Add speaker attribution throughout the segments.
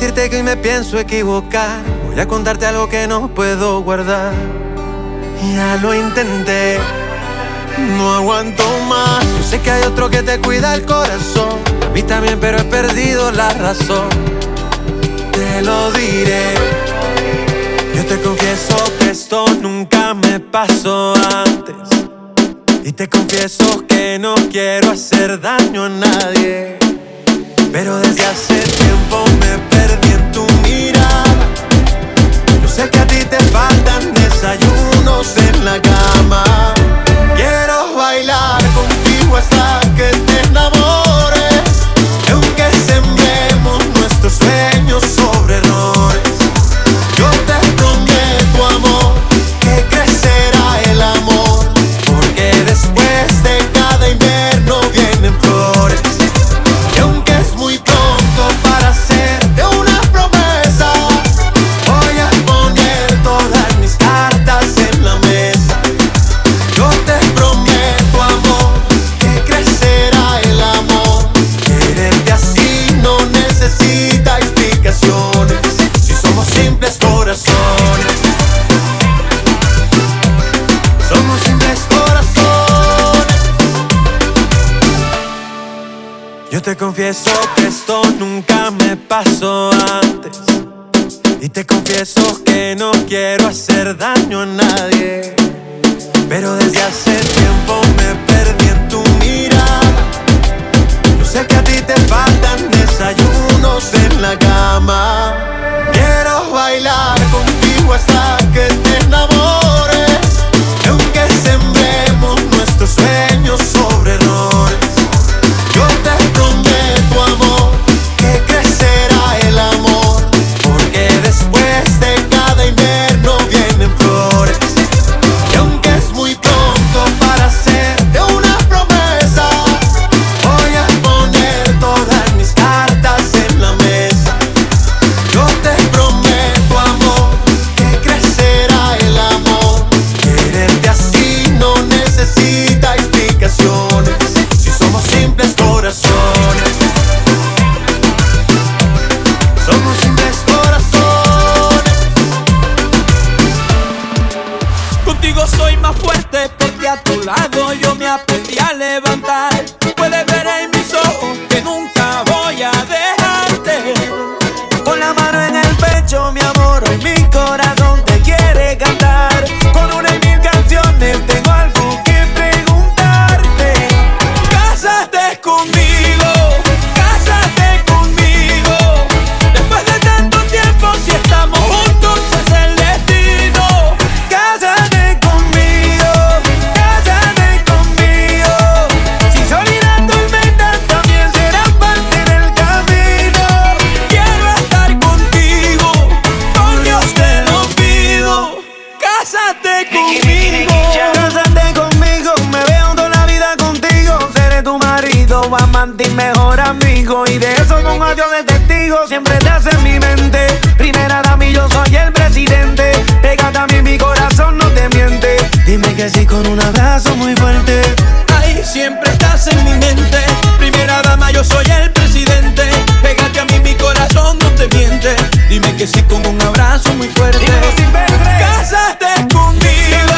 Speaker 1: decirte que hoy me pienso equivocar. Voy a contarte algo que no puedo guardar. Ya lo intenté, no aguanto más. Yo sé que hay otro que te cuida el corazón. A mí también, pero he perdido la razón. Te lo diré. Yo te confieso que esto nunca me pasó antes. Y te confieso que no quiero hacer daño a nadie. Pero desde hace tiempo me perdí en tu mirada. Yo sé que a ti te faltan desayunos en la cama. Quiero bailar contigo hasta que te enamores. Y aunque sembremos nuestros sueños sobre confieso que.
Speaker 2: Dime que sí con un abrazo muy fuerte.
Speaker 3: Dime Casaste conmigo.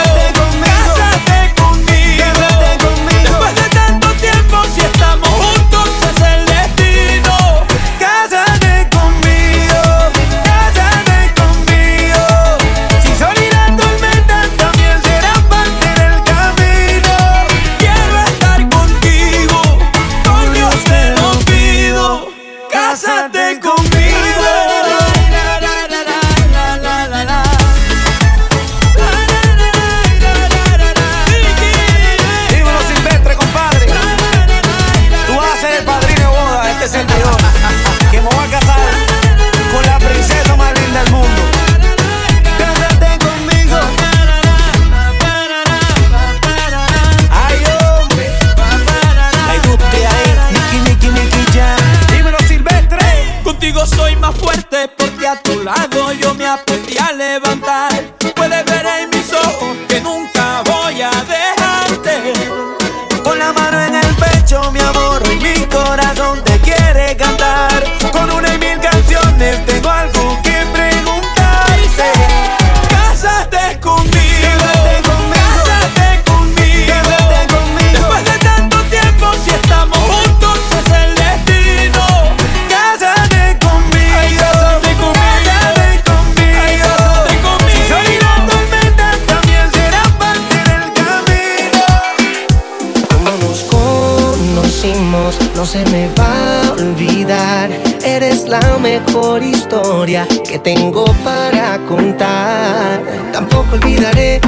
Speaker 4: Que tengo para contar. Tampoco olvidaré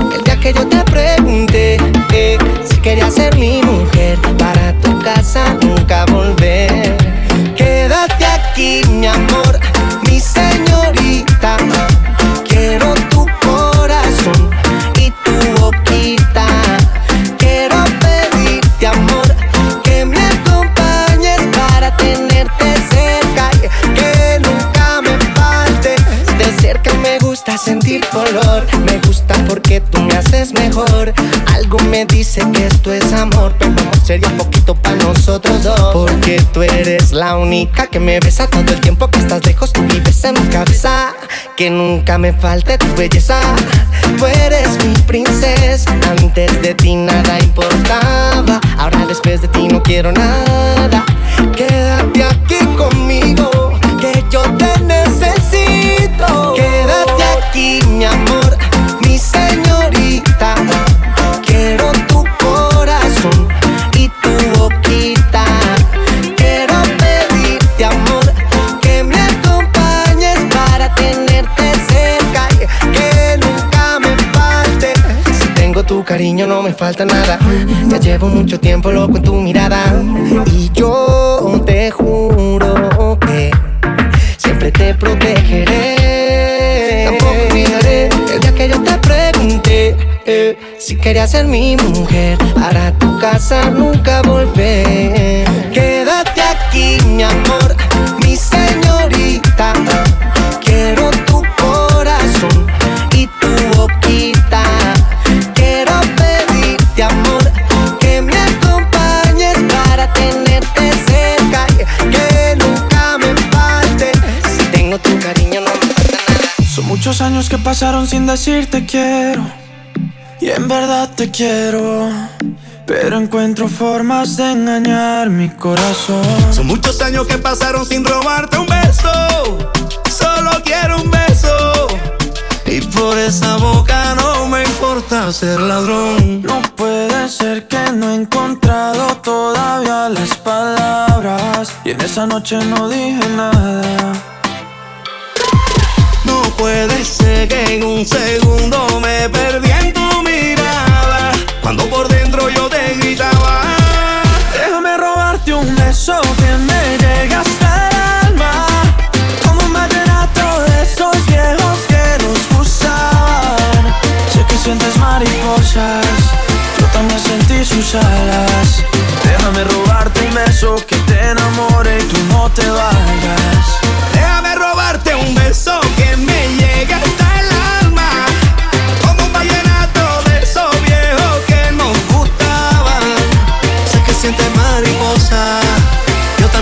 Speaker 4: sería un poquito para nosotros dos. Porque tú eres la única que me besa todo el tiempo que estás lejos, tú vives en mi cabeza. Que nunca me falte tu belleza. Tú eres mi princesa. Antes de ti nada importaba. Ahora después de ti no quiero nada. Quédate aquí conmigo, falta nada. Ya llevo mucho tiempo loco en tu mirada y yo te juro que siempre te protegeré. Tampoco olvidaré el día que yo te pregunté eh, si querías ser mi mujer para tu casa nunca volver.
Speaker 5: Pasaron sin decirte quiero. Y en verdad te quiero. Pero encuentro formas de engañar mi corazón.
Speaker 6: Son muchos años que pasaron sin robarte un beso. Solo quiero un beso. Y por esa boca no me importa ser ladrón.
Speaker 5: No puede ser que no he encontrado todavía las palabras. Y en esa noche no dije nada.
Speaker 6: Puede ser que en un segundo me perdí en tu mirada. Cuando por dentro yo te gritaba.
Speaker 5: Déjame robarte un beso que me llegue hasta alma. Como un vallenato de esos viejos que nos gustaban. Sé que sientes mariposas, yo también sentí sus alas. Déjame robarte un beso que te enamore y tú no te vayas.
Speaker 6: Déjame robarte un beso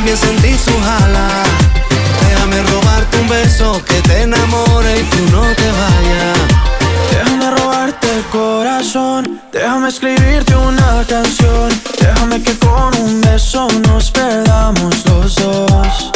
Speaker 6: también sentí sus alas. Déjame robarte un beso que te enamore y tú no te vayas.
Speaker 5: Déjame robarte el corazón, déjame escribirte una canción, déjame que con un beso nos perdamos los dos.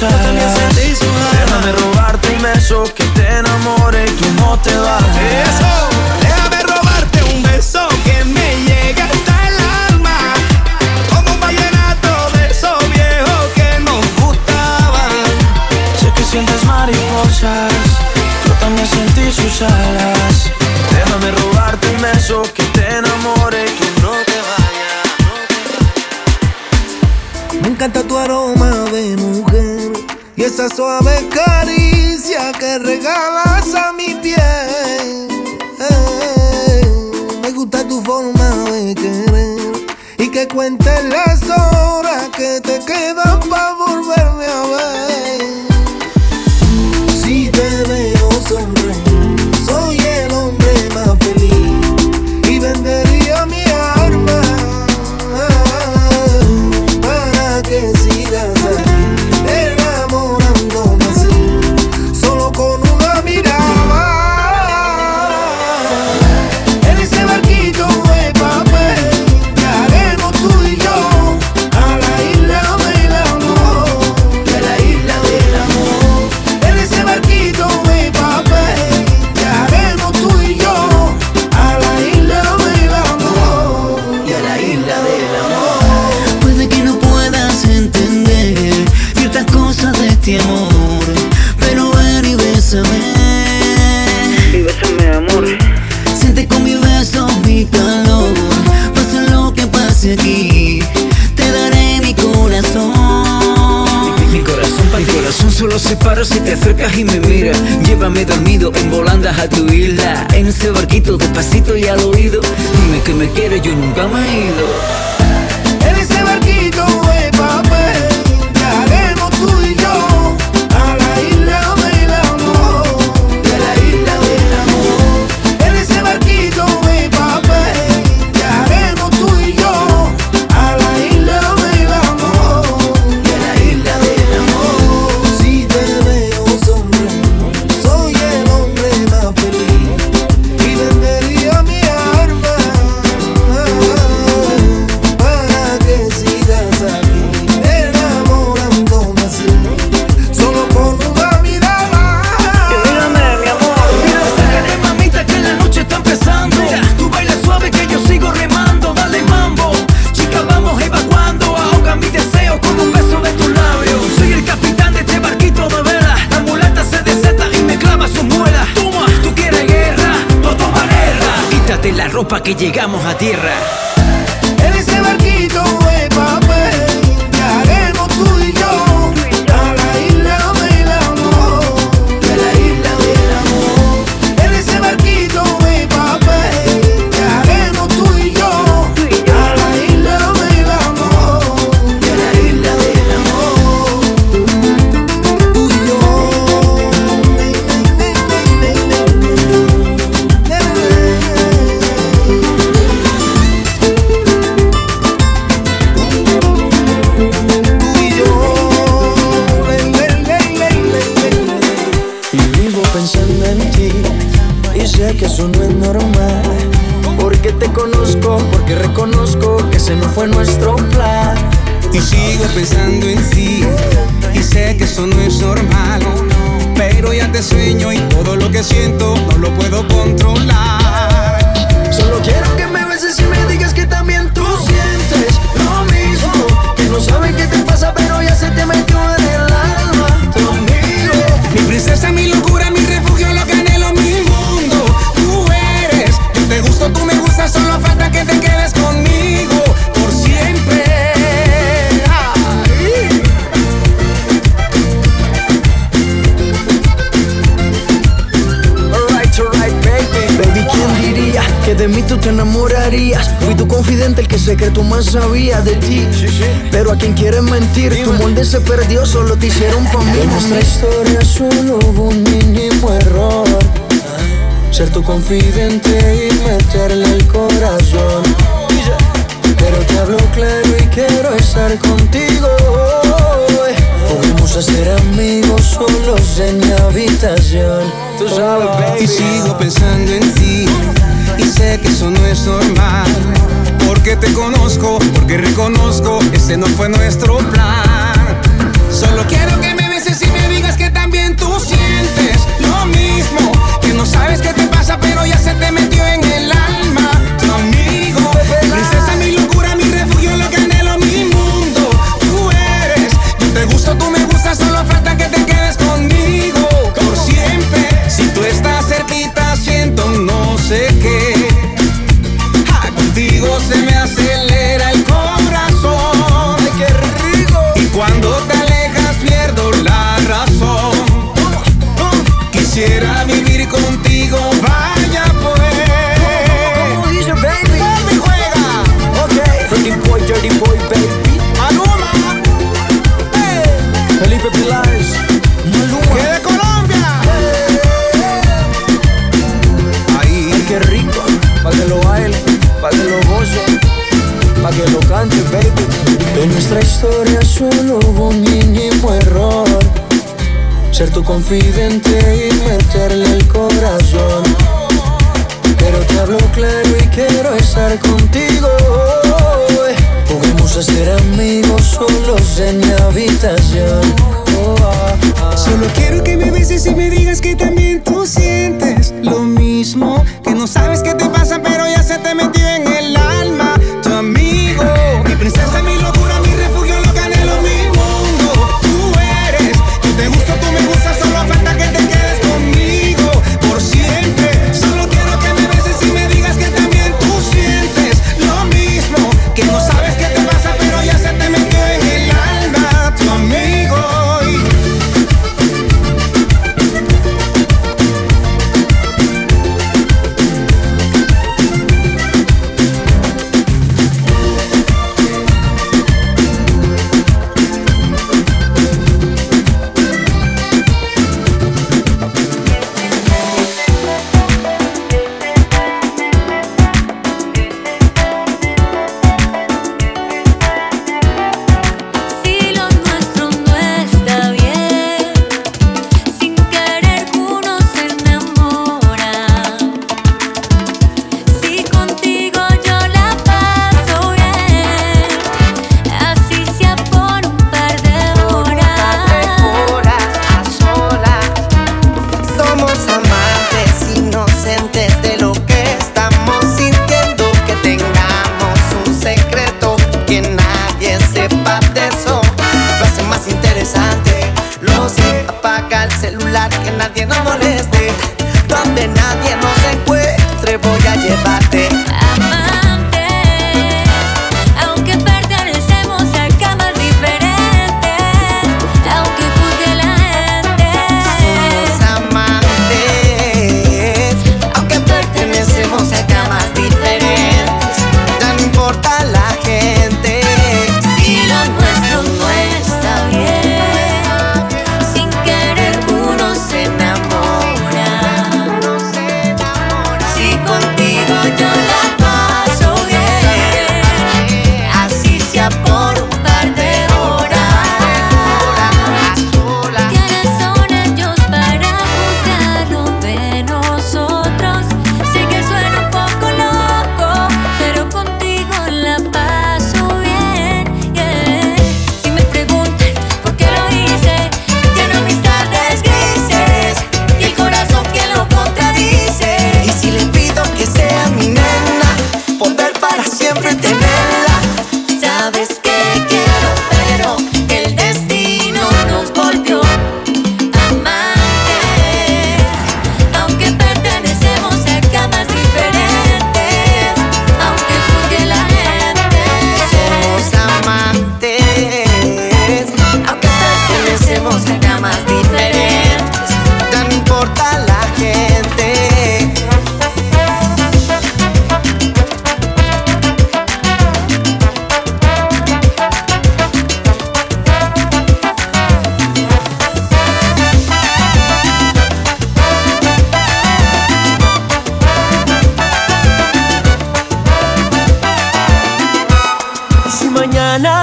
Speaker 5: Déjame robarte un beso que te enamore y tú no te vas.
Speaker 6: Eso, déjame robarte un beso que me llegue hasta el alma. Como un vallenato de esos viejos que nos gustaban.
Speaker 5: Sé que sientes mariposas, yo también sentí sus alas. Déjame robarte un beso que te enamore y tú no te vayas.
Speaker 2: Me encanta tu aroma esa suave caricia que regalas a mi piel. Eh, me gusta tu forma de querer y que cuentes las horas que te quedan para volverme a ver. Te
Speaker 7: si te acercas y me miras. Llévame dormido en volandas a tu isla. En ese barquito despacito y al oído. Dime que me quieres, yo nunca me he ido.
Speaker 2: En ese barquito. que
Speaker 7: llegamos a tierra.
Speaker 2: no sabía de ti. Pero a quien quieren mentir, tu molde se perdió, solo te hicieron familia. En nuestra historia solo hubo un mínimo error. Ser tu confidente y meterle el corazón. Pero te hablo claro y quiero estar contigo. Podemos hacer amigos solos en mi habitación. Tú sabes, oh. baby.
Speaker 8: Y sigo pensando en ti. Y sé que eso no es normal porque te conozco, porque reconozco, ese no fue nuestro plan. Solo quiero que me beses y me digas que también tú sientes lo mismo. Que no sabes qué te pasa, pero ya se te metió en el alma. Amigo.
Speaker 9: Confidente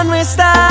Speaker 8: no
Speaker 3: estás,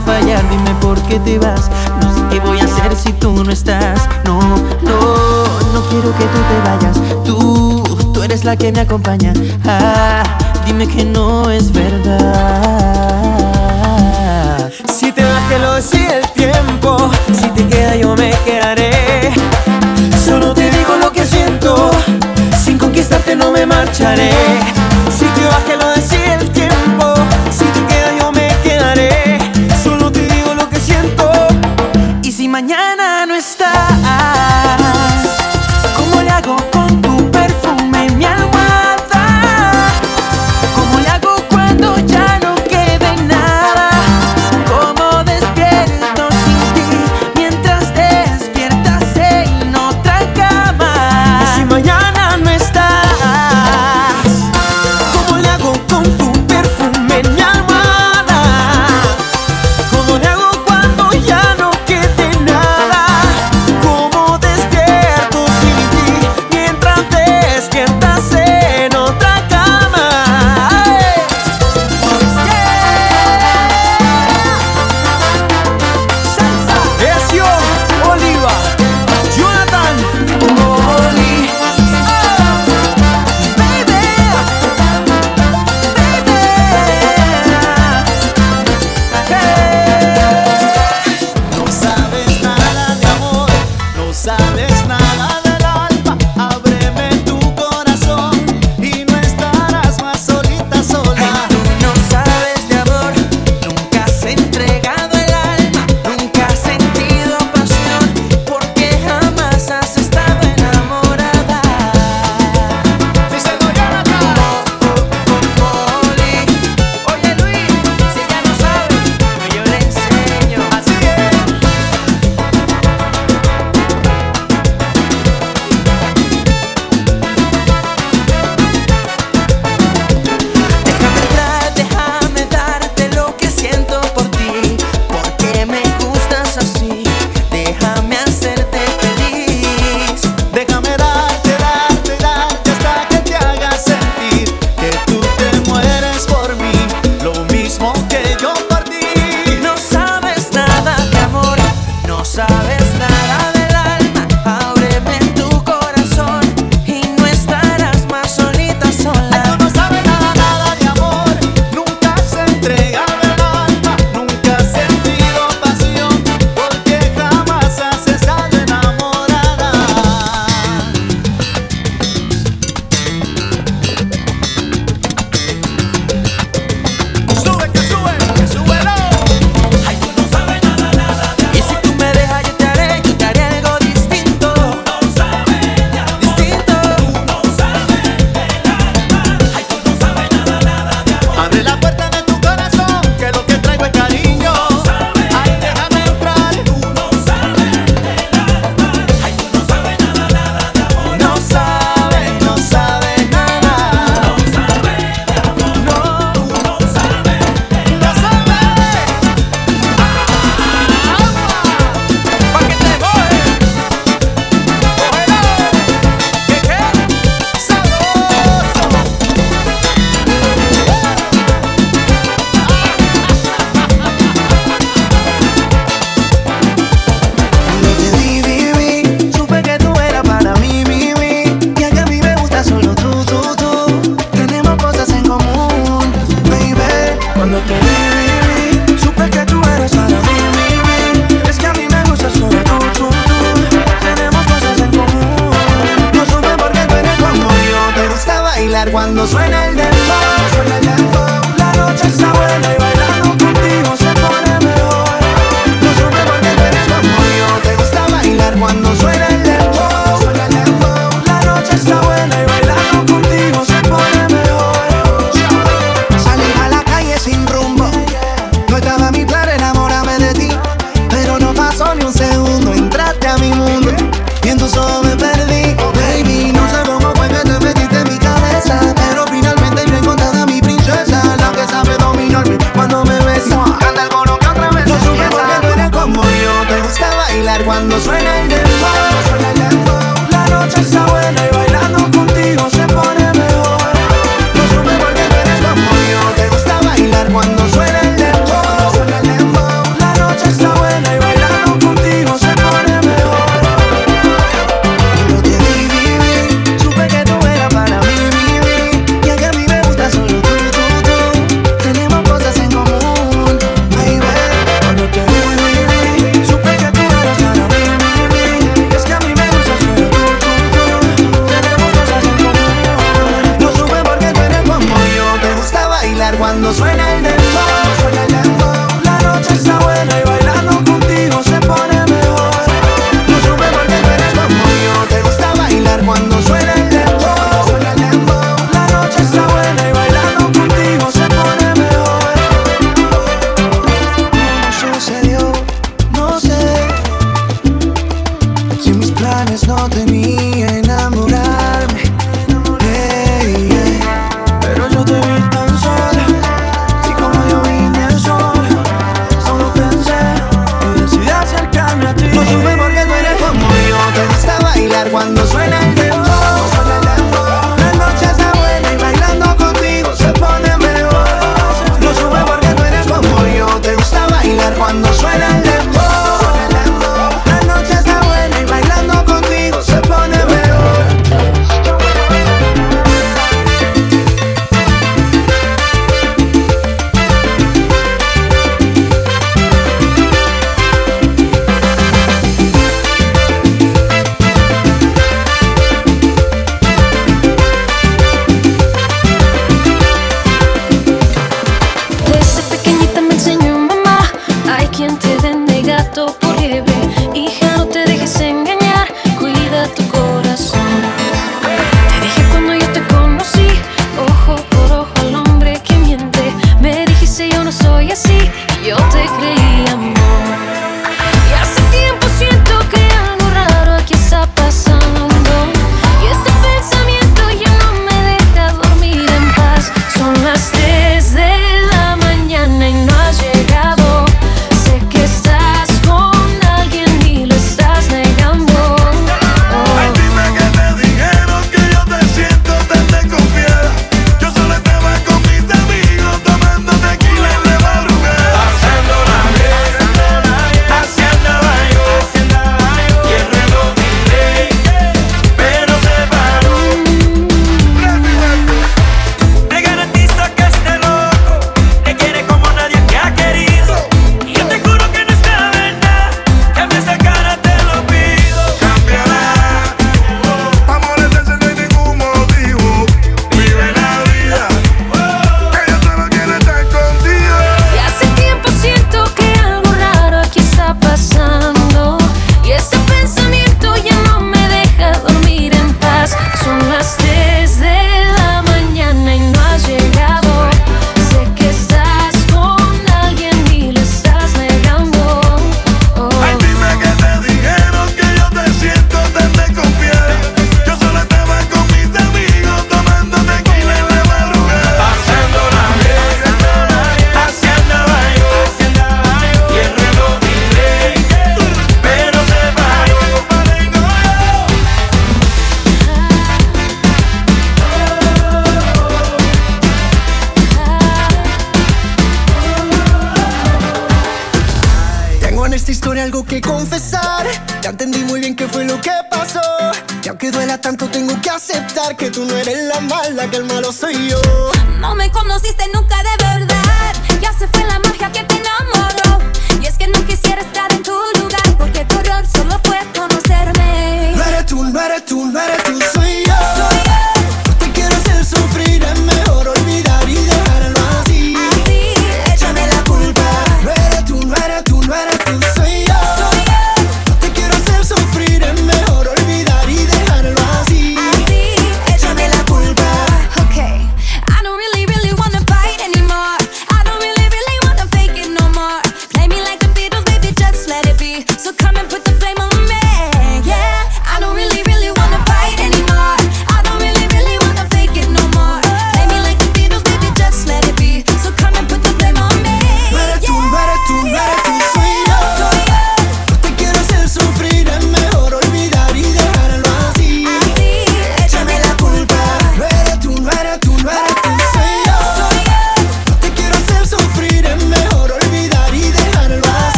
Speaker 3: fallar, dime por qué te vas. No sé qué voy a hacer si tú no estás. No, no, no quiero que tú te vayas. Tú, tú eres la que me acompaña. Ah, dime que no es verdad. Si te vas que lo sigue el tiempo, si te queda yo me quedaré. Solo te digo lo que siento, sin conquistarte no me marcharé. Si te vas que lo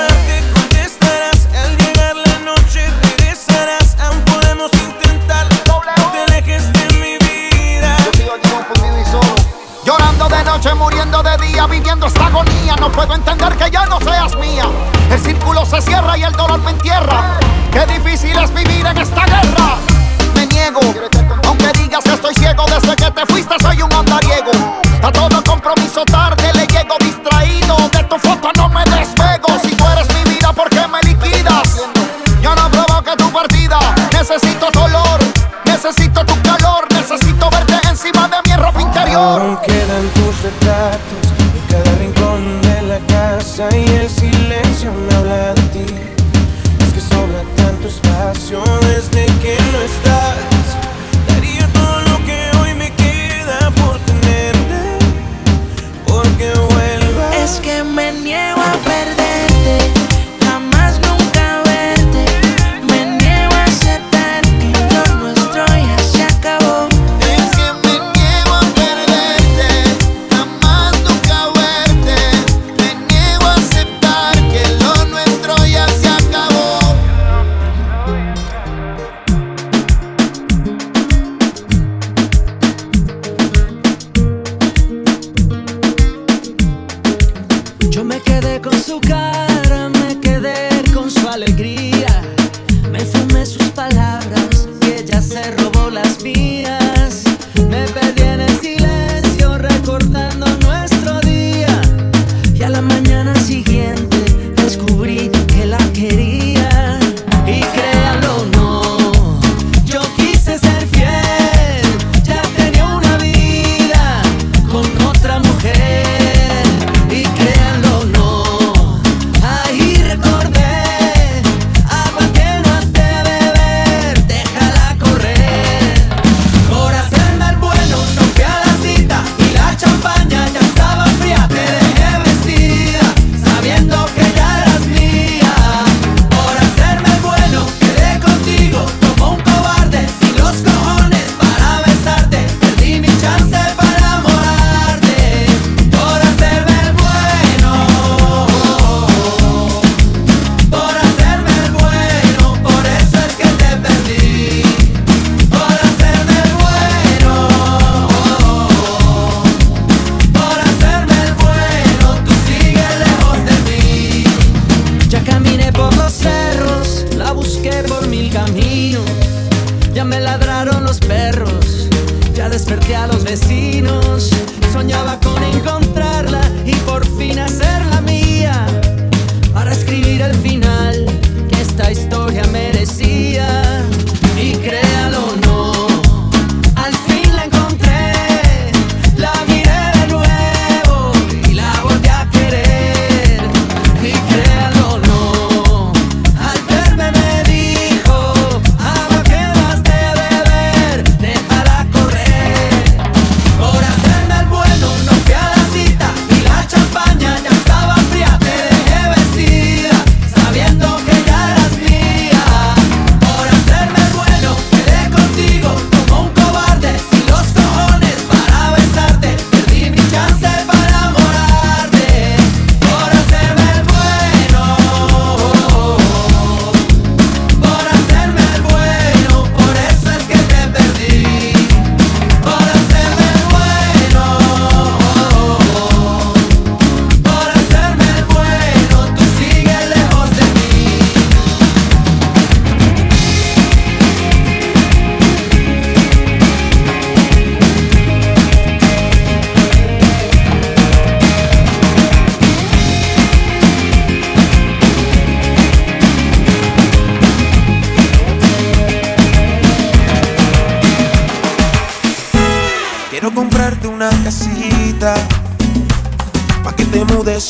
Speaker 3: Y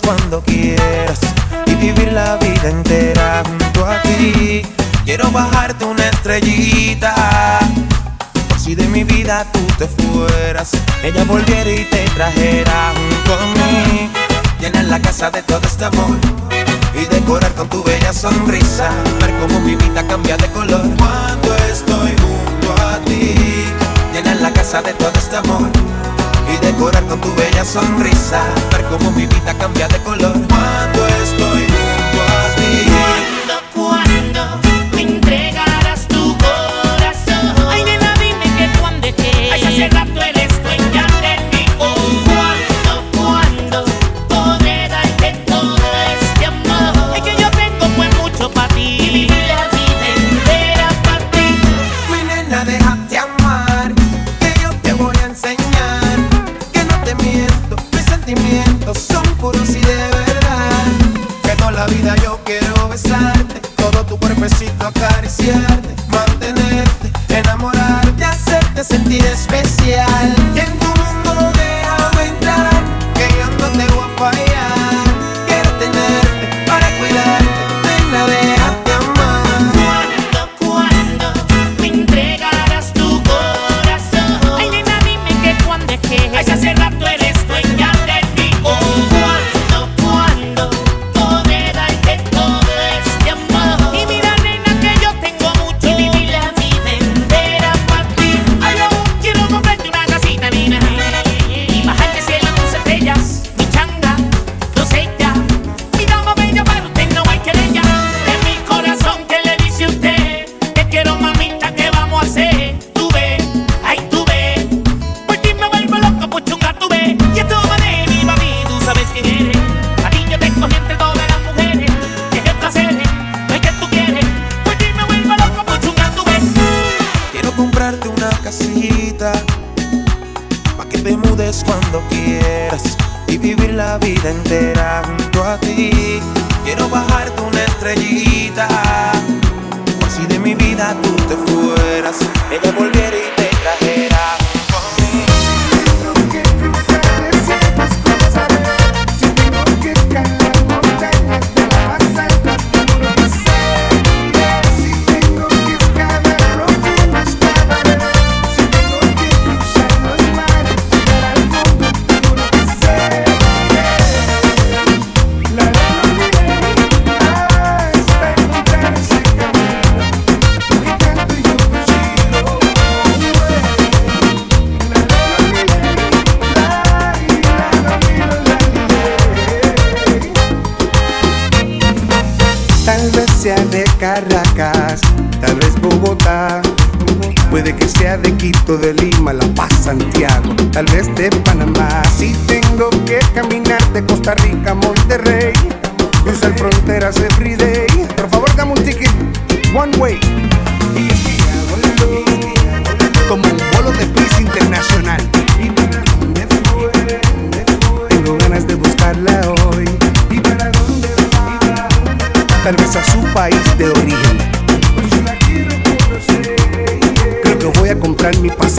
Speaker 3: cuando
Speaker 10: quieras y vivir la vida entera junto a ti. Quiero bajarte una estrellita. Si de mi vida tú te fueras, ella volviera y te trajera junto a mí. Llenar la casa de todo este amor y decorar con tu bella sonrisa. Ver cómo mi vida cambia de color cuando estoy junto a ti. Llenar la casa de todo este amor decorar con tu bella sonrisa, ver cómo mi vida cambia de color. Cuando estoy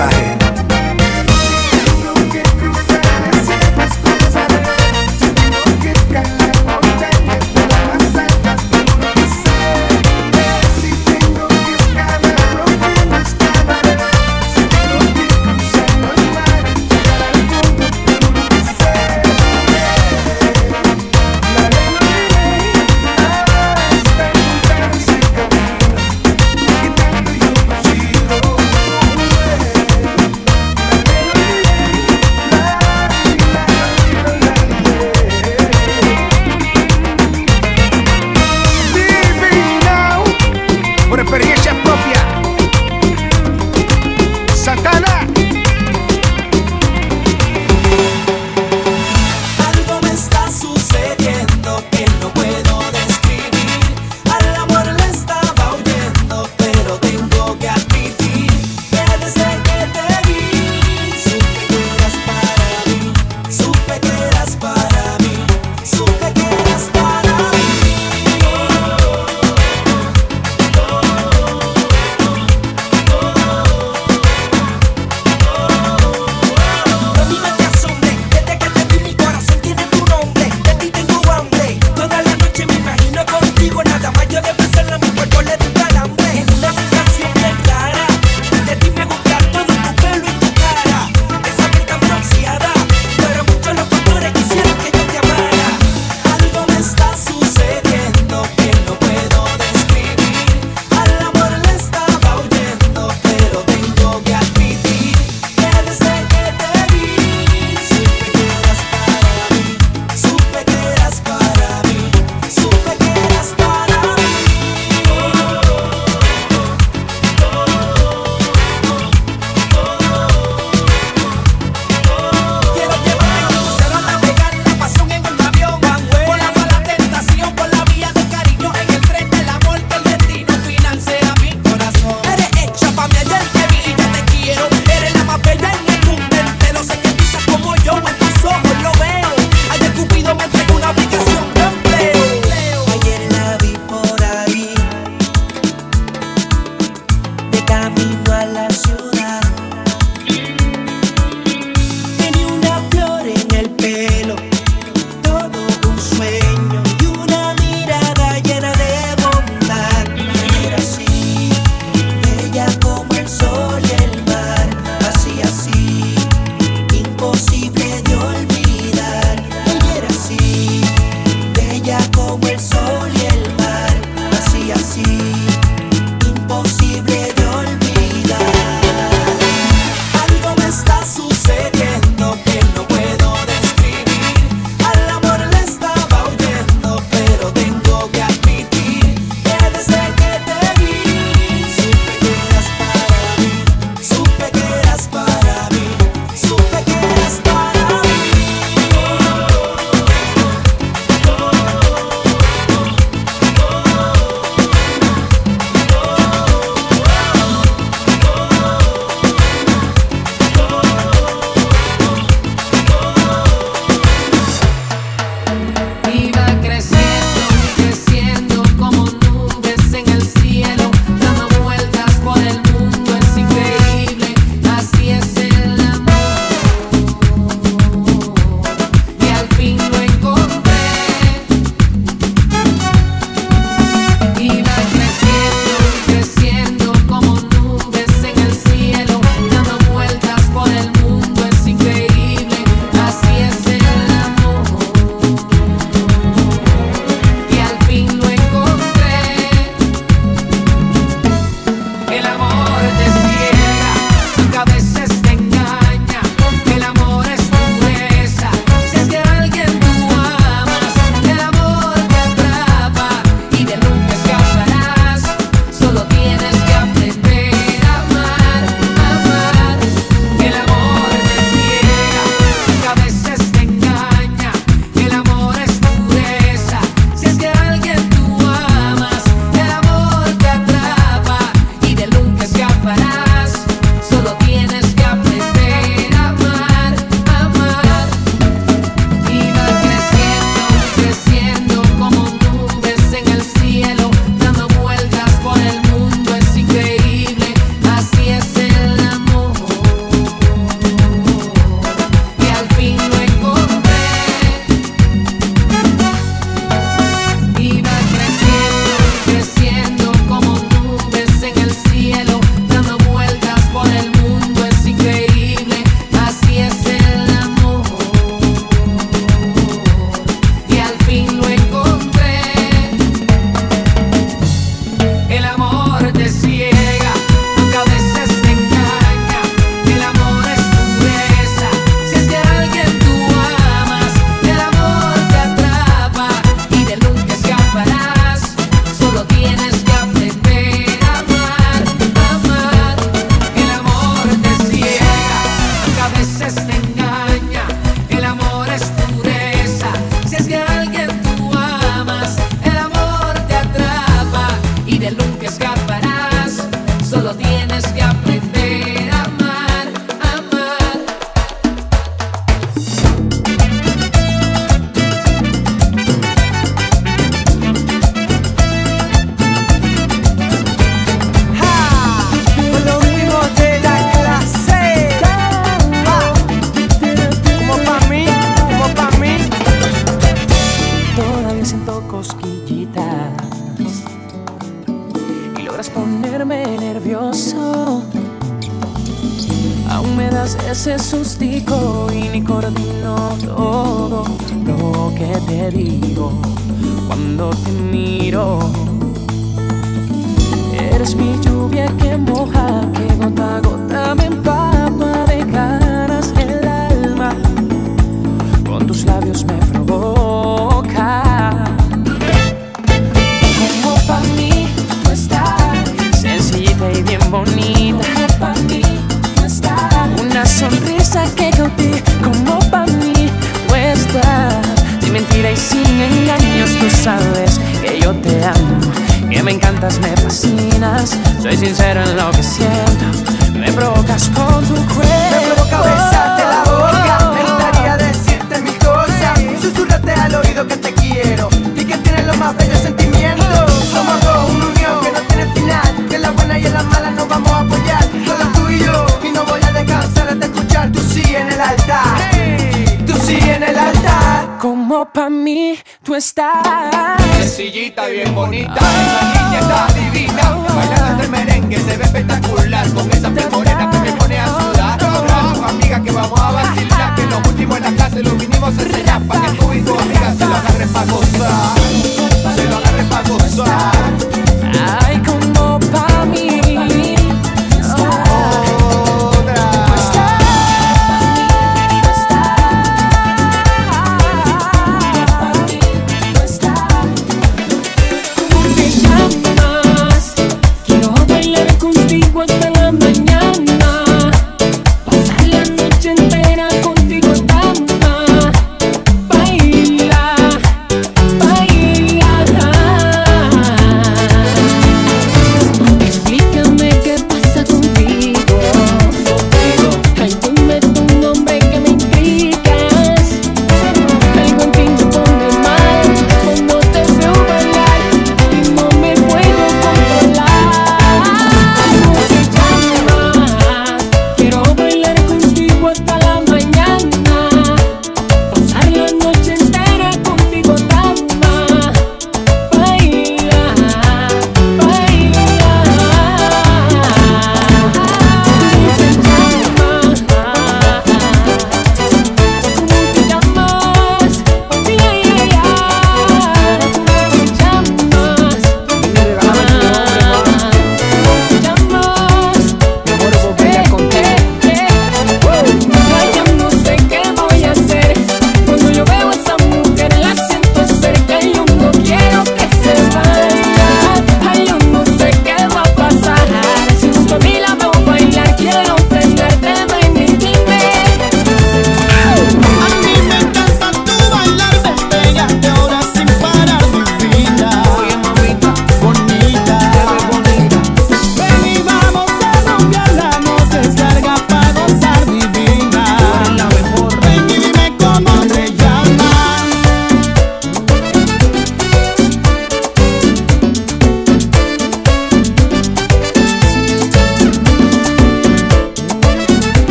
Speaker 2: comprar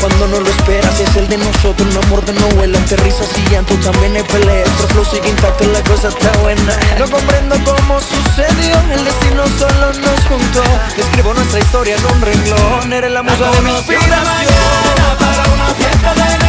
Speaker 3: cuando no
Speaker 11: lo esperas. Es el de nosotros, un amor de novela Te risas y llanto, también hay peleas Nuestro flow sigue intacto, la cosa está buena. No comprendo cómo sucedió. El destino solo nos juntó. Escribo nuestra historia en un renglón. Eres la musa de mi inspiración
Speaker 6: para una fiesta de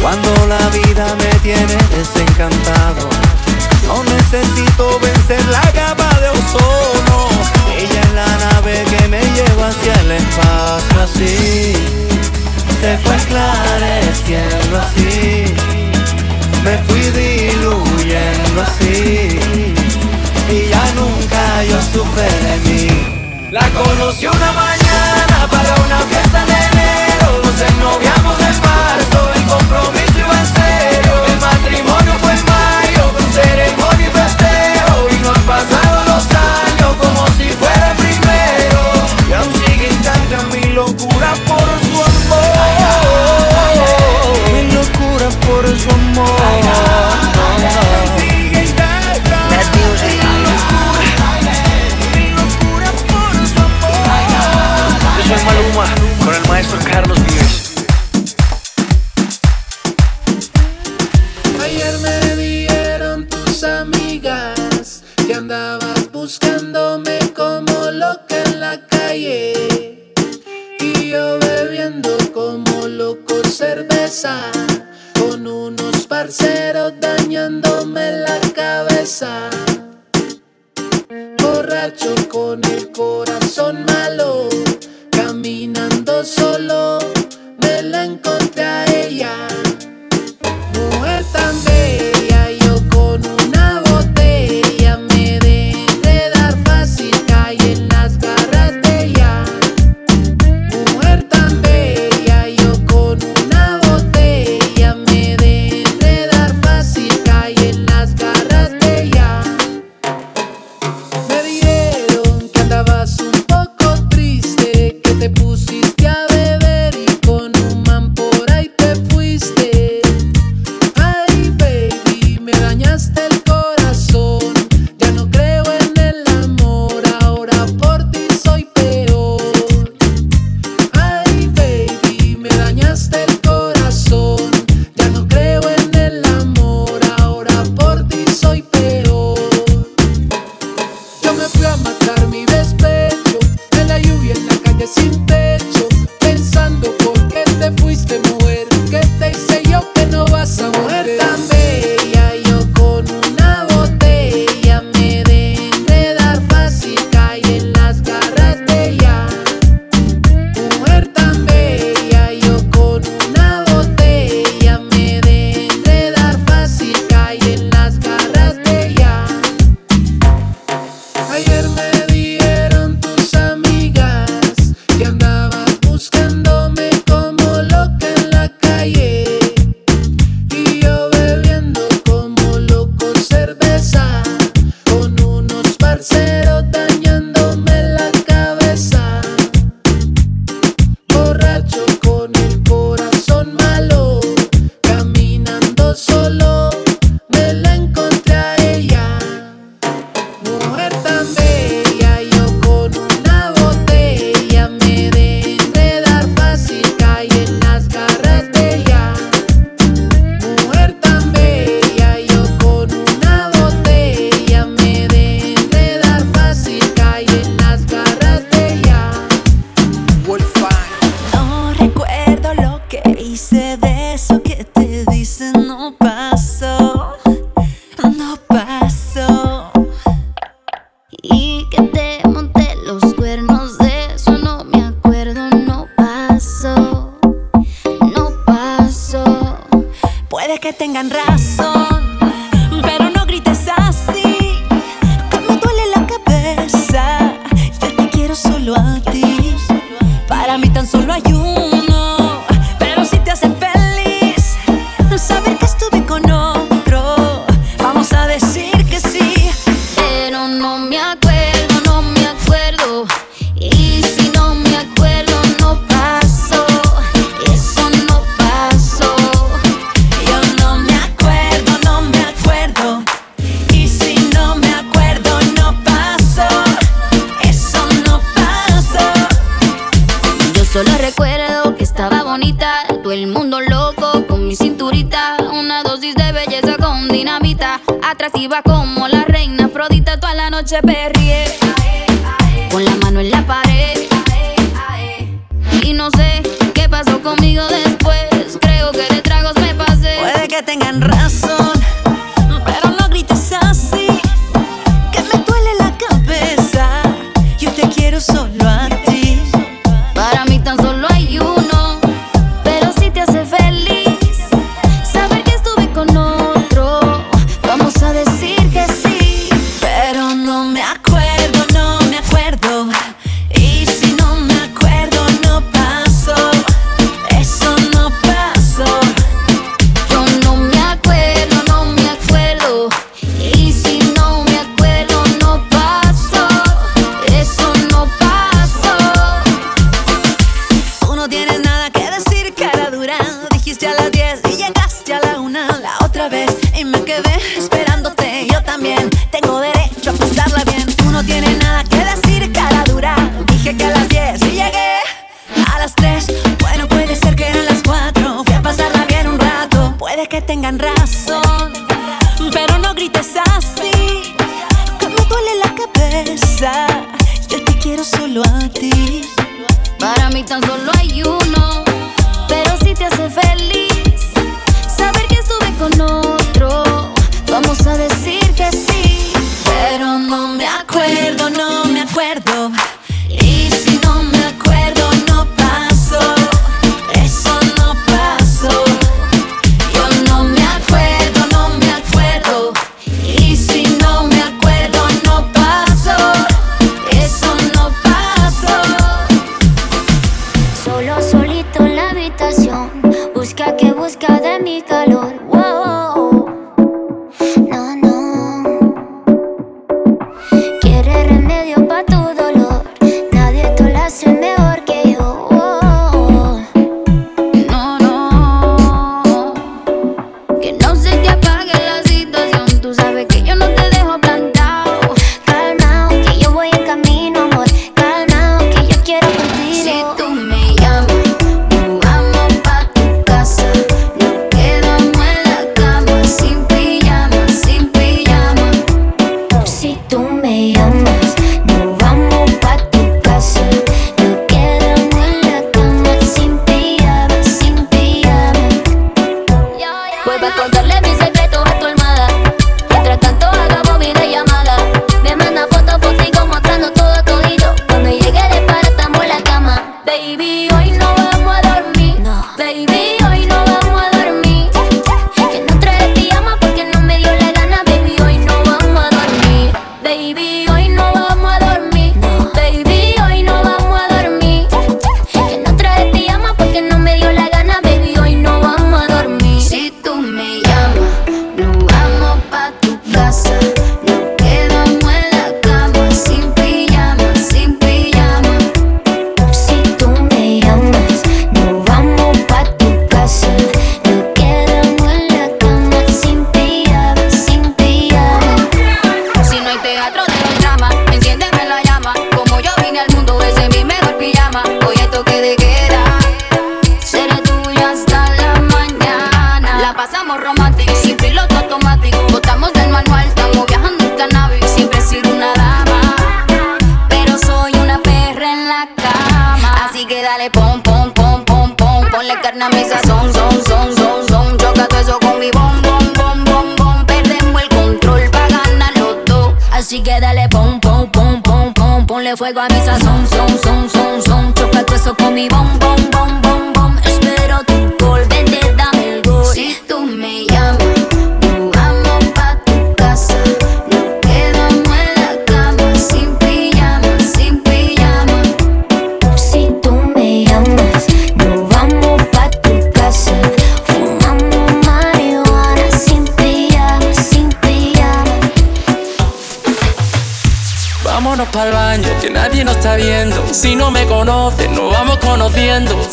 Speaker 11: Cuando la vida me tiene desencantado, no necesito vencer la capa de ozono. Ella es la nave que me lleva hacia el espacio así. Se fue esclareciendo así. Me fui diluyendo así. Y ya nunca yo supe de mí.
Speaker 6: La conocí una mañana para una fiesta de enero, 12 noviembre. locura por su amor.
Speaker 11: Mi locura por su amor.
Speaker 12: dançar.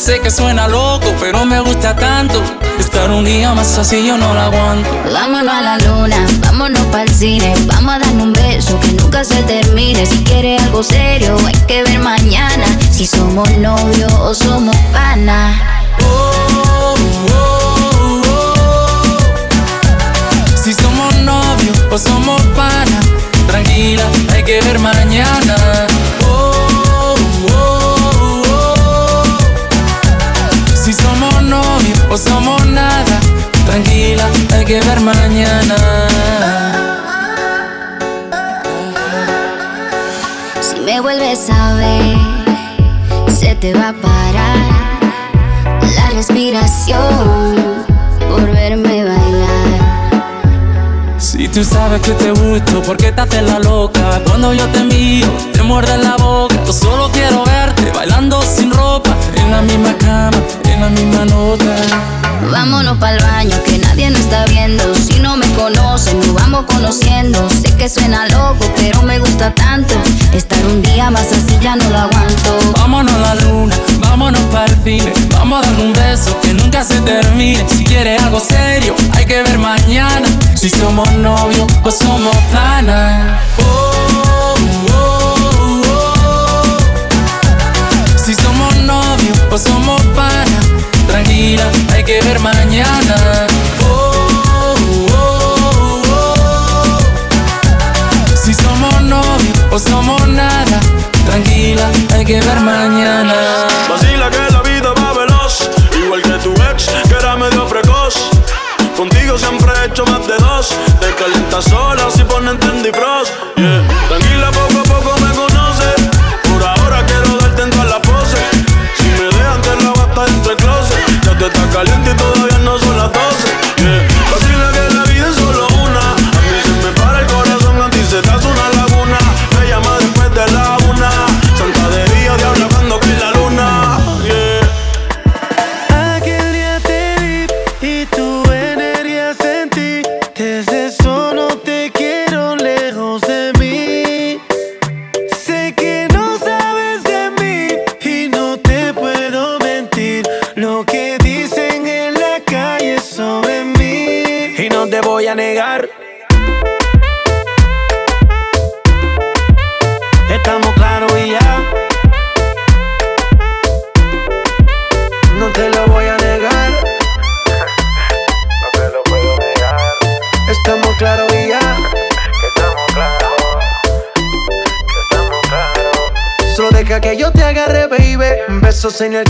Speaker 12: sé que
Speaker 13: suena loco, pero me gusta tanto. Estar un día más así yo no la aguanto.
Speaker 12: Vámonos a la luna, vámonos pa'l cine. Vamos a darnos un beso que nunca se termine. Si quieres algo serio, hay que ver mañana. Si somos novios o somos pana.
Speaker 13: Oh, oh, oh, si somos novios o somos pana, tranquila, hay que ver mañana. somos nada. Tranquila, hay que ver mañana.
Speaker 12: Si me vuelves a ver, se te va a parar la respiración por verme bailar.
Speaker 13: Si tú sabes que te gusto, ¿por qué te haces la loca? Cuando yo te miro, te muerde la boca. Yo solo quiero verte bailando sin ropa, en la misma cama en la misma nota.
Speaker 12: Vámonos pa'l baño, que nadie nos está viendo. Si no me conocen, nos vamos conociendo. Sé que suena loco, pero me gusta tanto. Estar un día más así ya no lo aguanto.
Speaker 13: Vámonos a la luna, vámonos pa'l cine. Vamos a dar un beso que nunca se termine. Si quieres algo serio, hay que ver mañana. Si somos novios, pues somos panas. Oh, oh, oh, si somos novio o somos pana. Tranquila, hay que ver mañana
Speaker 5: saying that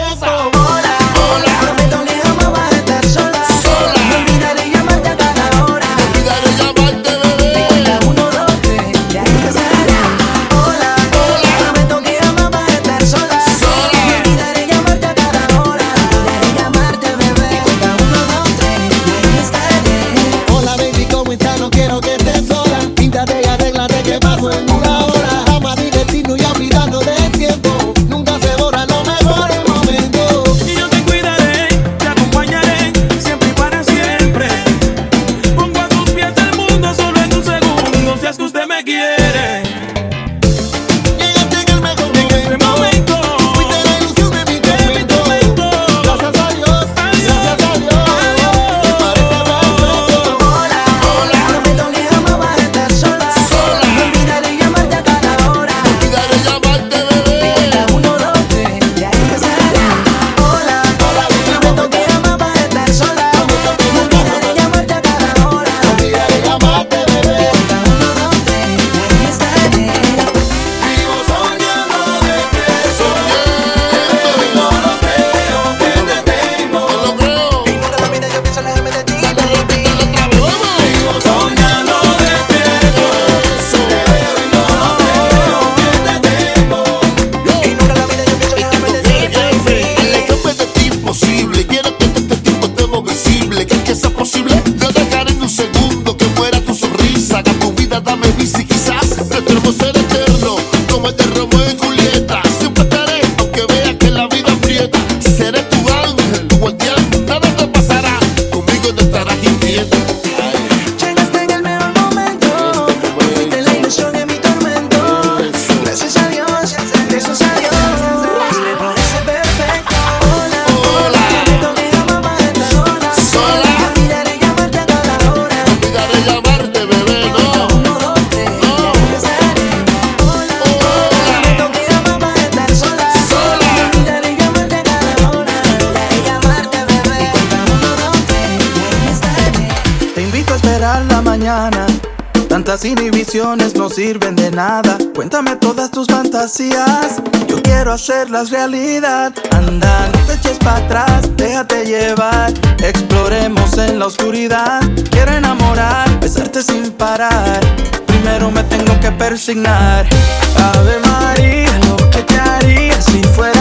Speaker 5: Let's. hacerlas realidad. Anda, no te eches para atrás, déjate llevar. Exploremos en la oscuridad. Quiero enamorar, besarte sin parar. Primero me tengo que persignar. Ave María, lo que te haría si fuera.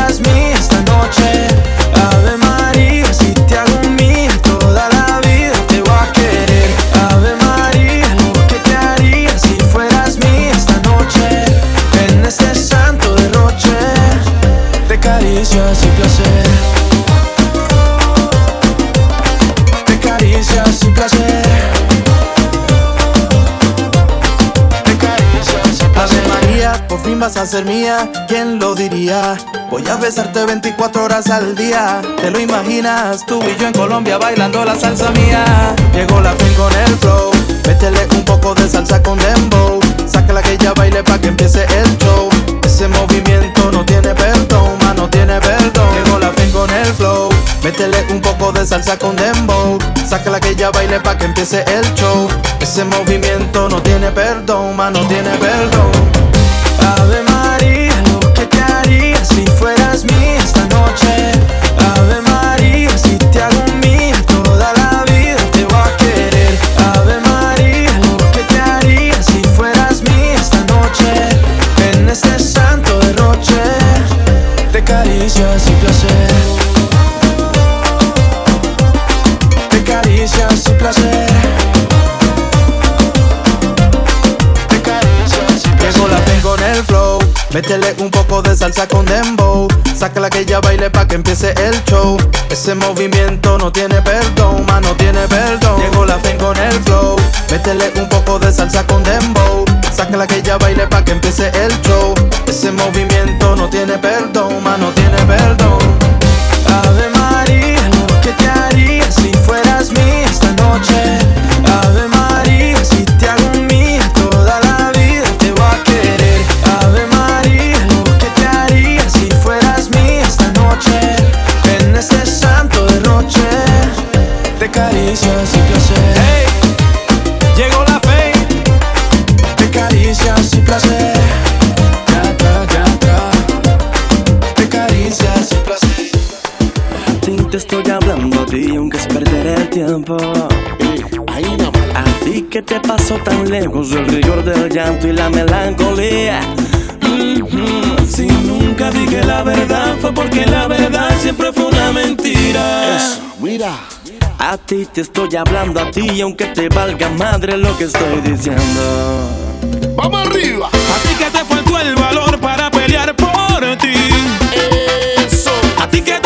Speaker 5: vas mía, ¿quién lo diría? Voy a besarte 24 horas al día. ¿Te lo imaginas? Tú y yo en Colombia bailando la salsa mía. Llegó la fin con el flow. Métele un poco de salsa con dembow. Sácala que ya baile pa' que empiece el show. Ese movimiento no tiene perdón, ma, no tiene perdón. Llegó la fin con el flow. Métele un poco de salsa con dembow. Sácala que ya baile pa' que empiece el show. Ese movimiento no tiene perdón, ma, no tiene perdón. Ave María, lo que te haría si fueras mía esta noche. Ave María, si te hago mía toda la vida te voy a querer. Ave María, lo que te haría si fueras mía esta noche. En este santo derroche, te caricias Métele un poco de salsa con dembow. Sácala que ella baile pa' que empiece el show. Ese movimiento no tiene perdón, ma, no tiene perdón. Llegó la fin con el flow. Métele un poco de salsa con dembow. Sácala que ella baile pa' que empiece el show. Ese movimiento no tiene perdón, ma, no tiene perdón. Ave María, lo que te haría si fueras mía esta noche. Ave María. caricias y placer. Hey, llegó la fe de caricias y placer. Ya ya caricias y placer. Te estoy hablando a ti, aunque es perder el tiempo. A ti que te
Speaker 14: pasó tan lejos el rigor del llanto y la melancolía. Mm. Si nunca dije la verdad fue porque la verdad siempre fue una mentira.
Speaker 15: Eso, mira.
Speaker 14: A ti te estoy hablando, a ti, y aunque te valga madre lo que estoy diciendo.
Speaker 15: ¡Vamos arriba!
Speaker 14: A ti que te faltó el valor para pelear por ti.
Speaker 15: Eso.
Speaker 14: A ti que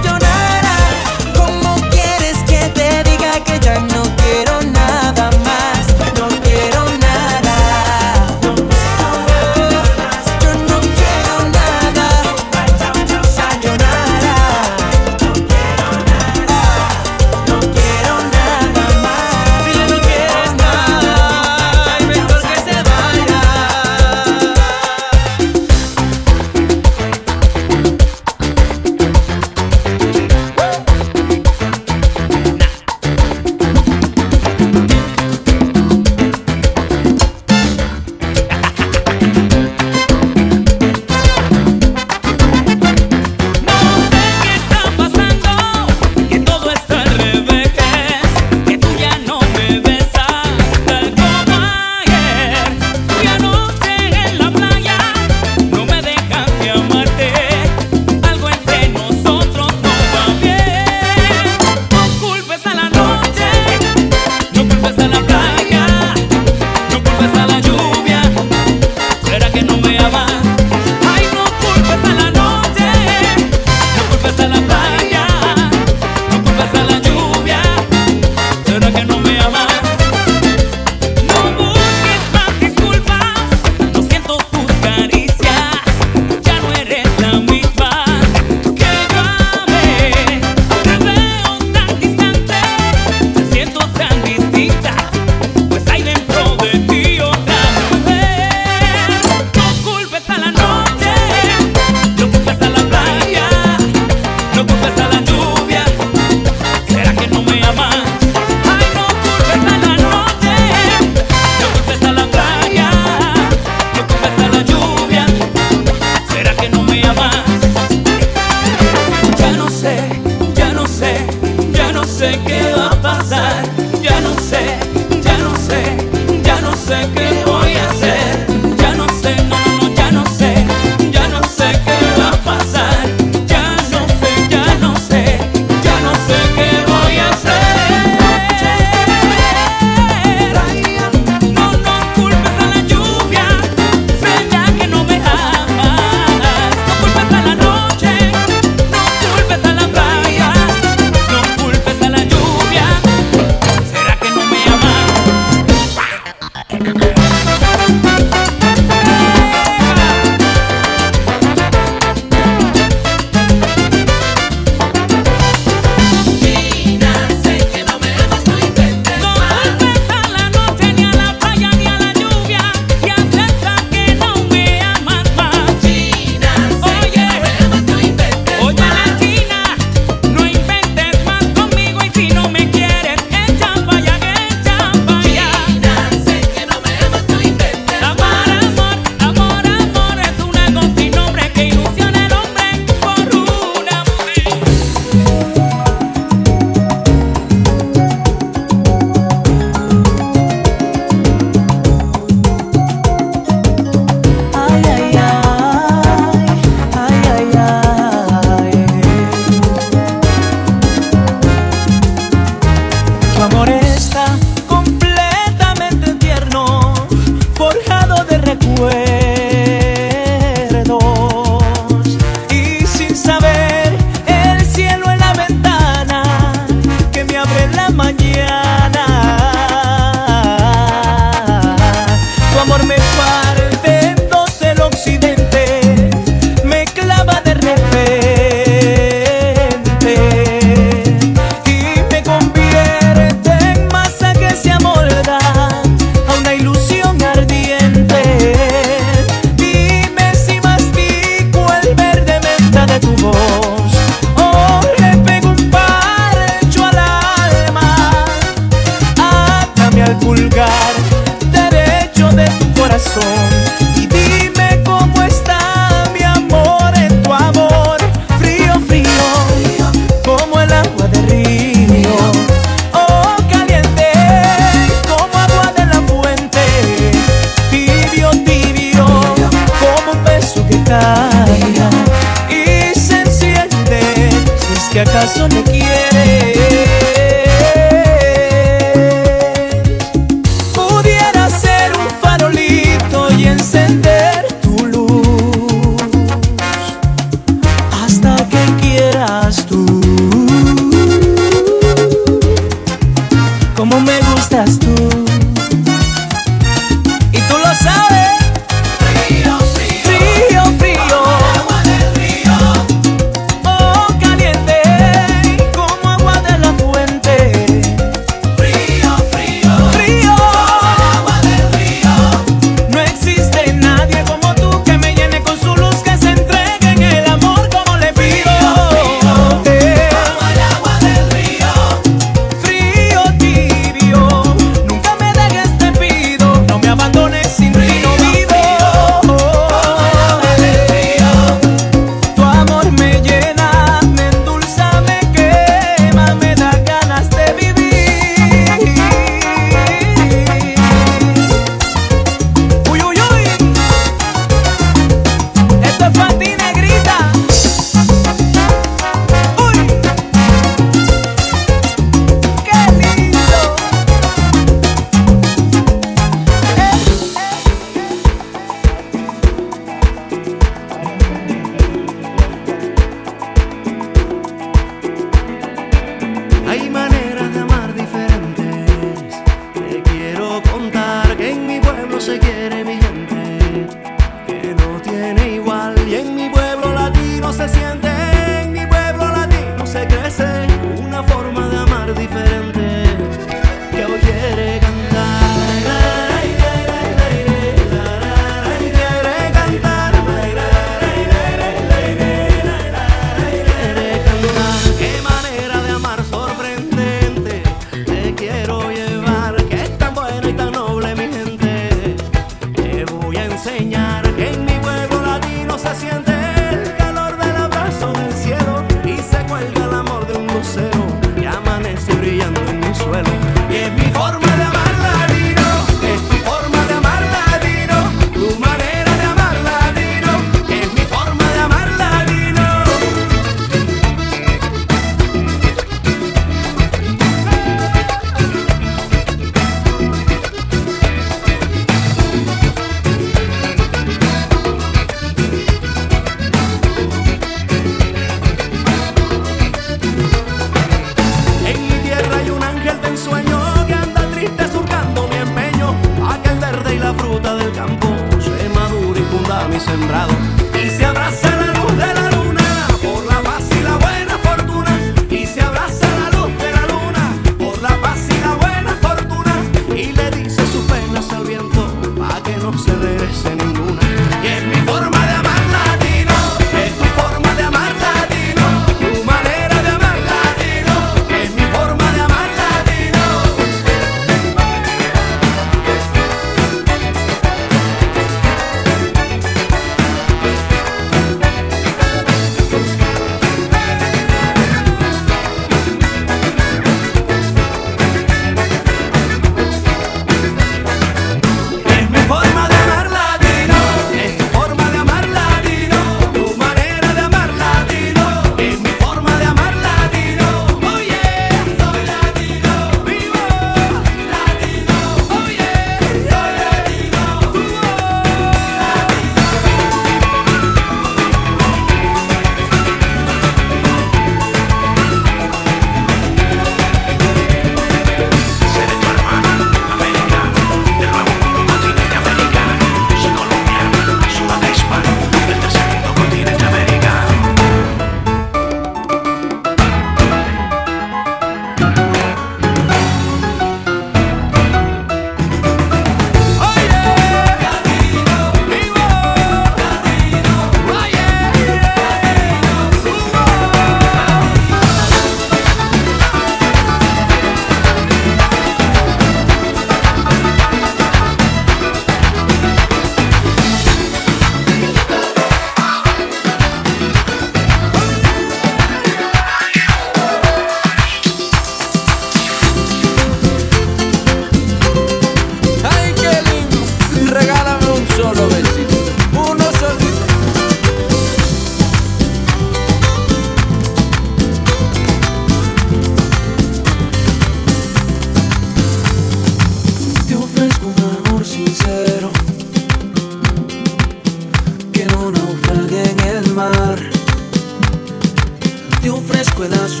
Speaker 15: Without you.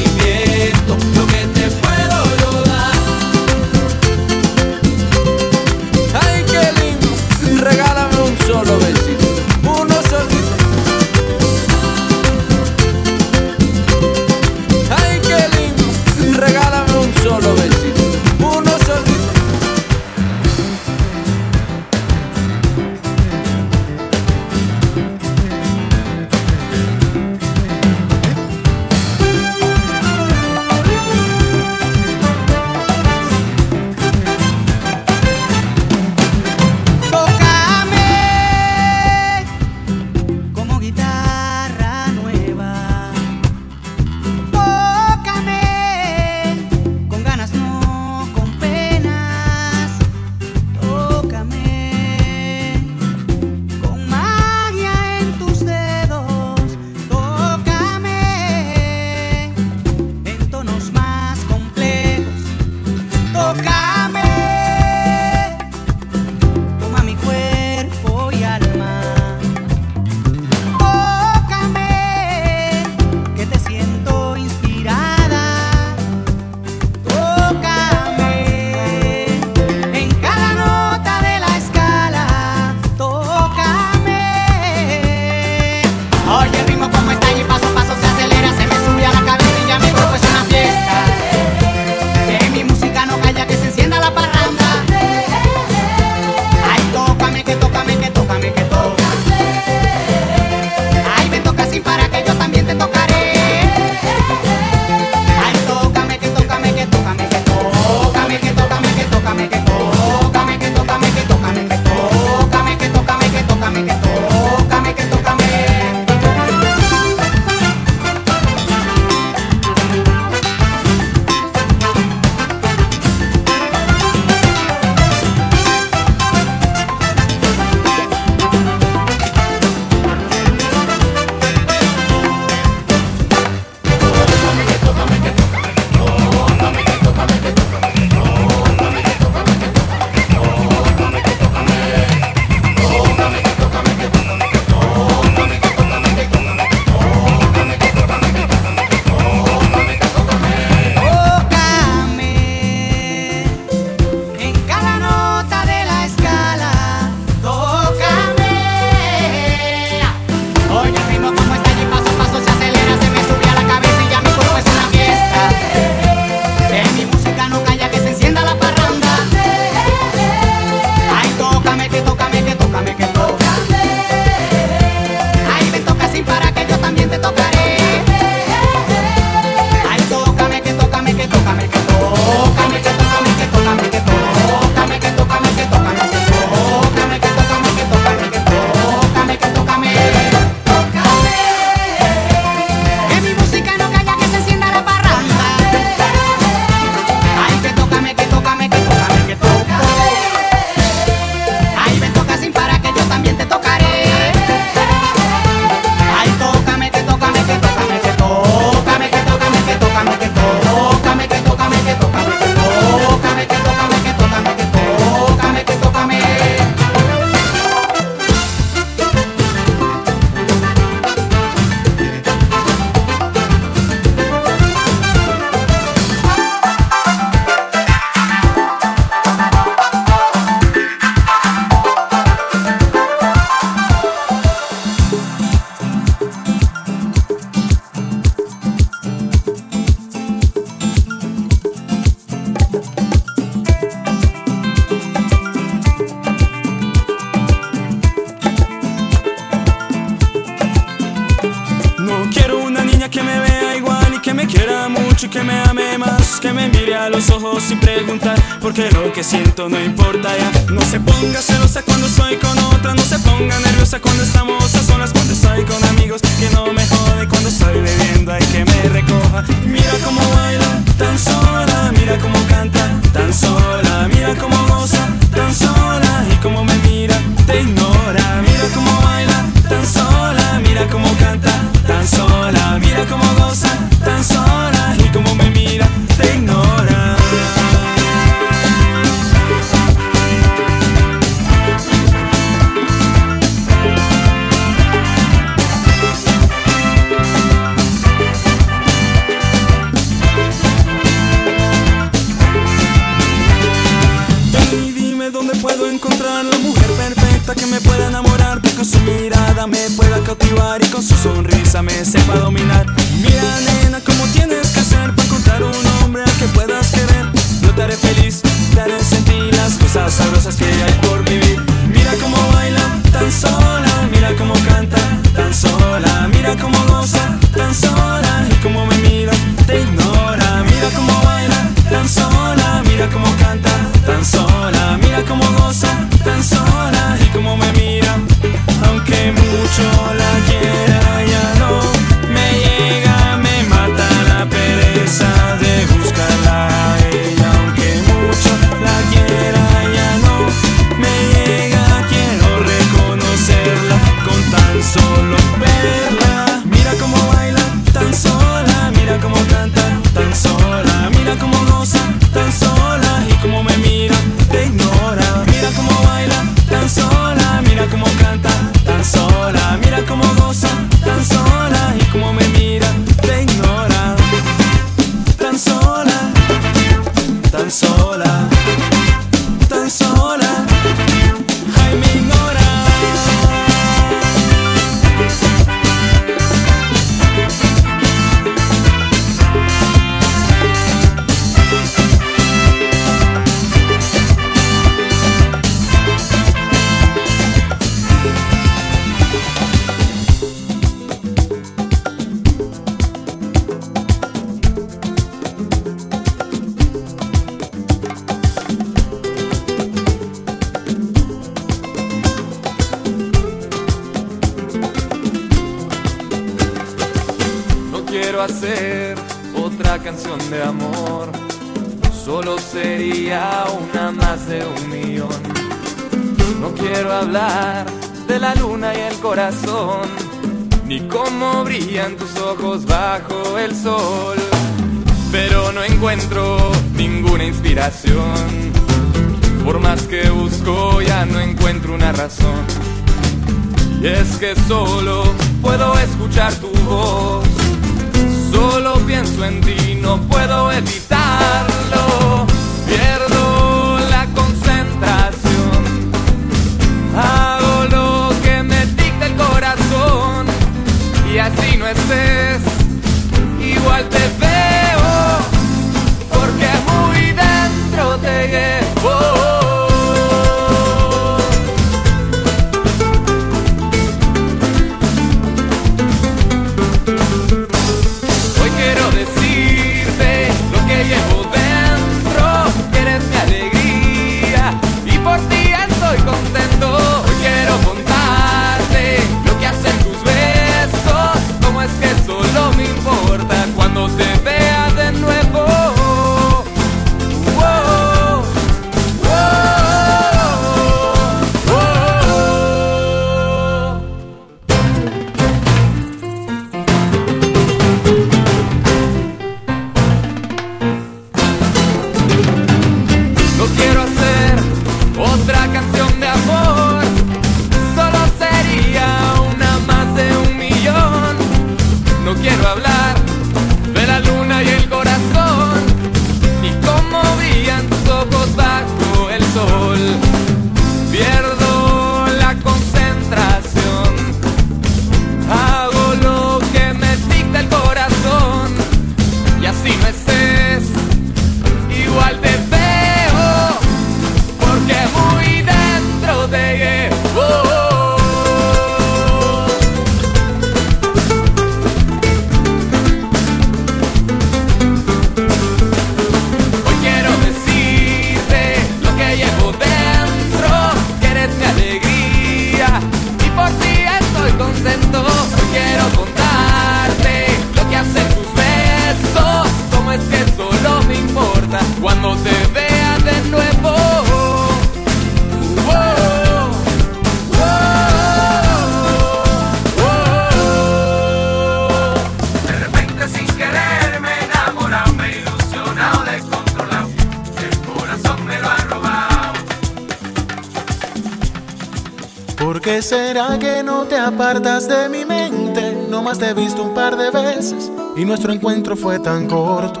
Speaker 15: Qué
Speaker 16: será que no te apartas de mi mente? No más te he visto un par de veces y nuestro encuentro fue tan corto.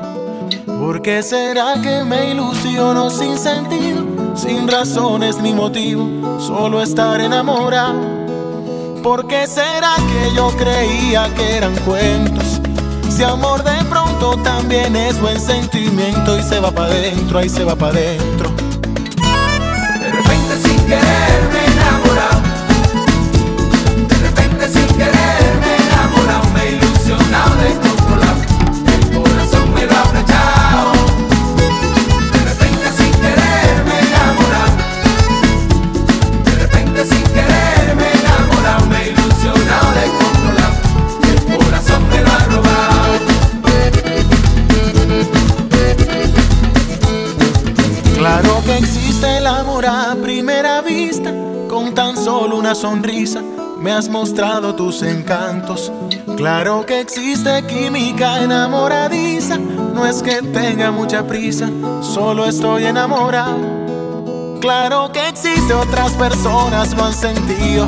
Speaker 16: ¿Por qué será que me ilusiono sin sentido, sin razones ni motivo, solo estar enamorado? ¿Por qué será que yo creía que eran cuentos? Si amor de pronto también es buen sentimiento y se va para adentro, ahí se va para adentro.
Speaker 8: De repente sin querer me
Speaker 16: has mostrado tus encantos. Claro que existe química enamoradiza, no es que tenga mucha prisa, solo estoy enamorado. Claro que existe otras personas lo han sentido.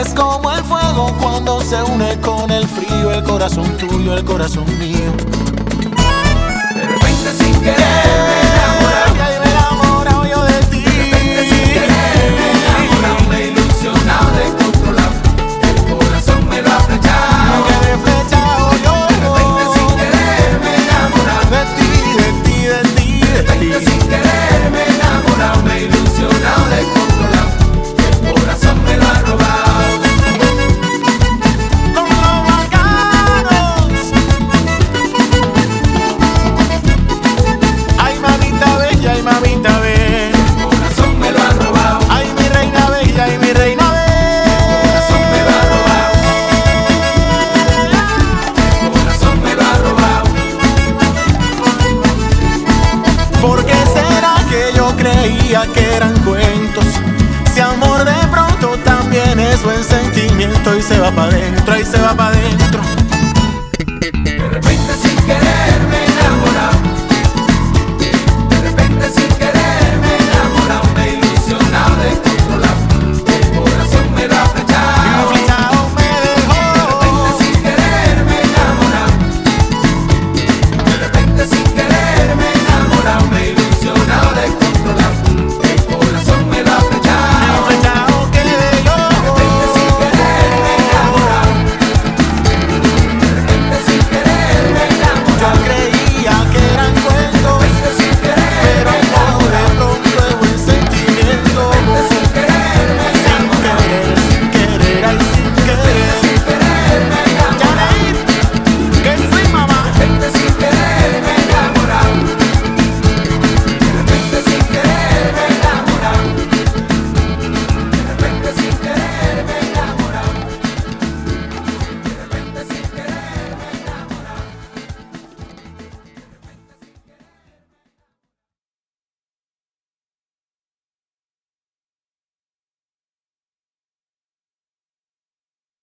Speaker 16: Es como el fuego cuando se une con el frío, el corazón tuyo, el corazón mío.
Speaker 8: De repente sin querer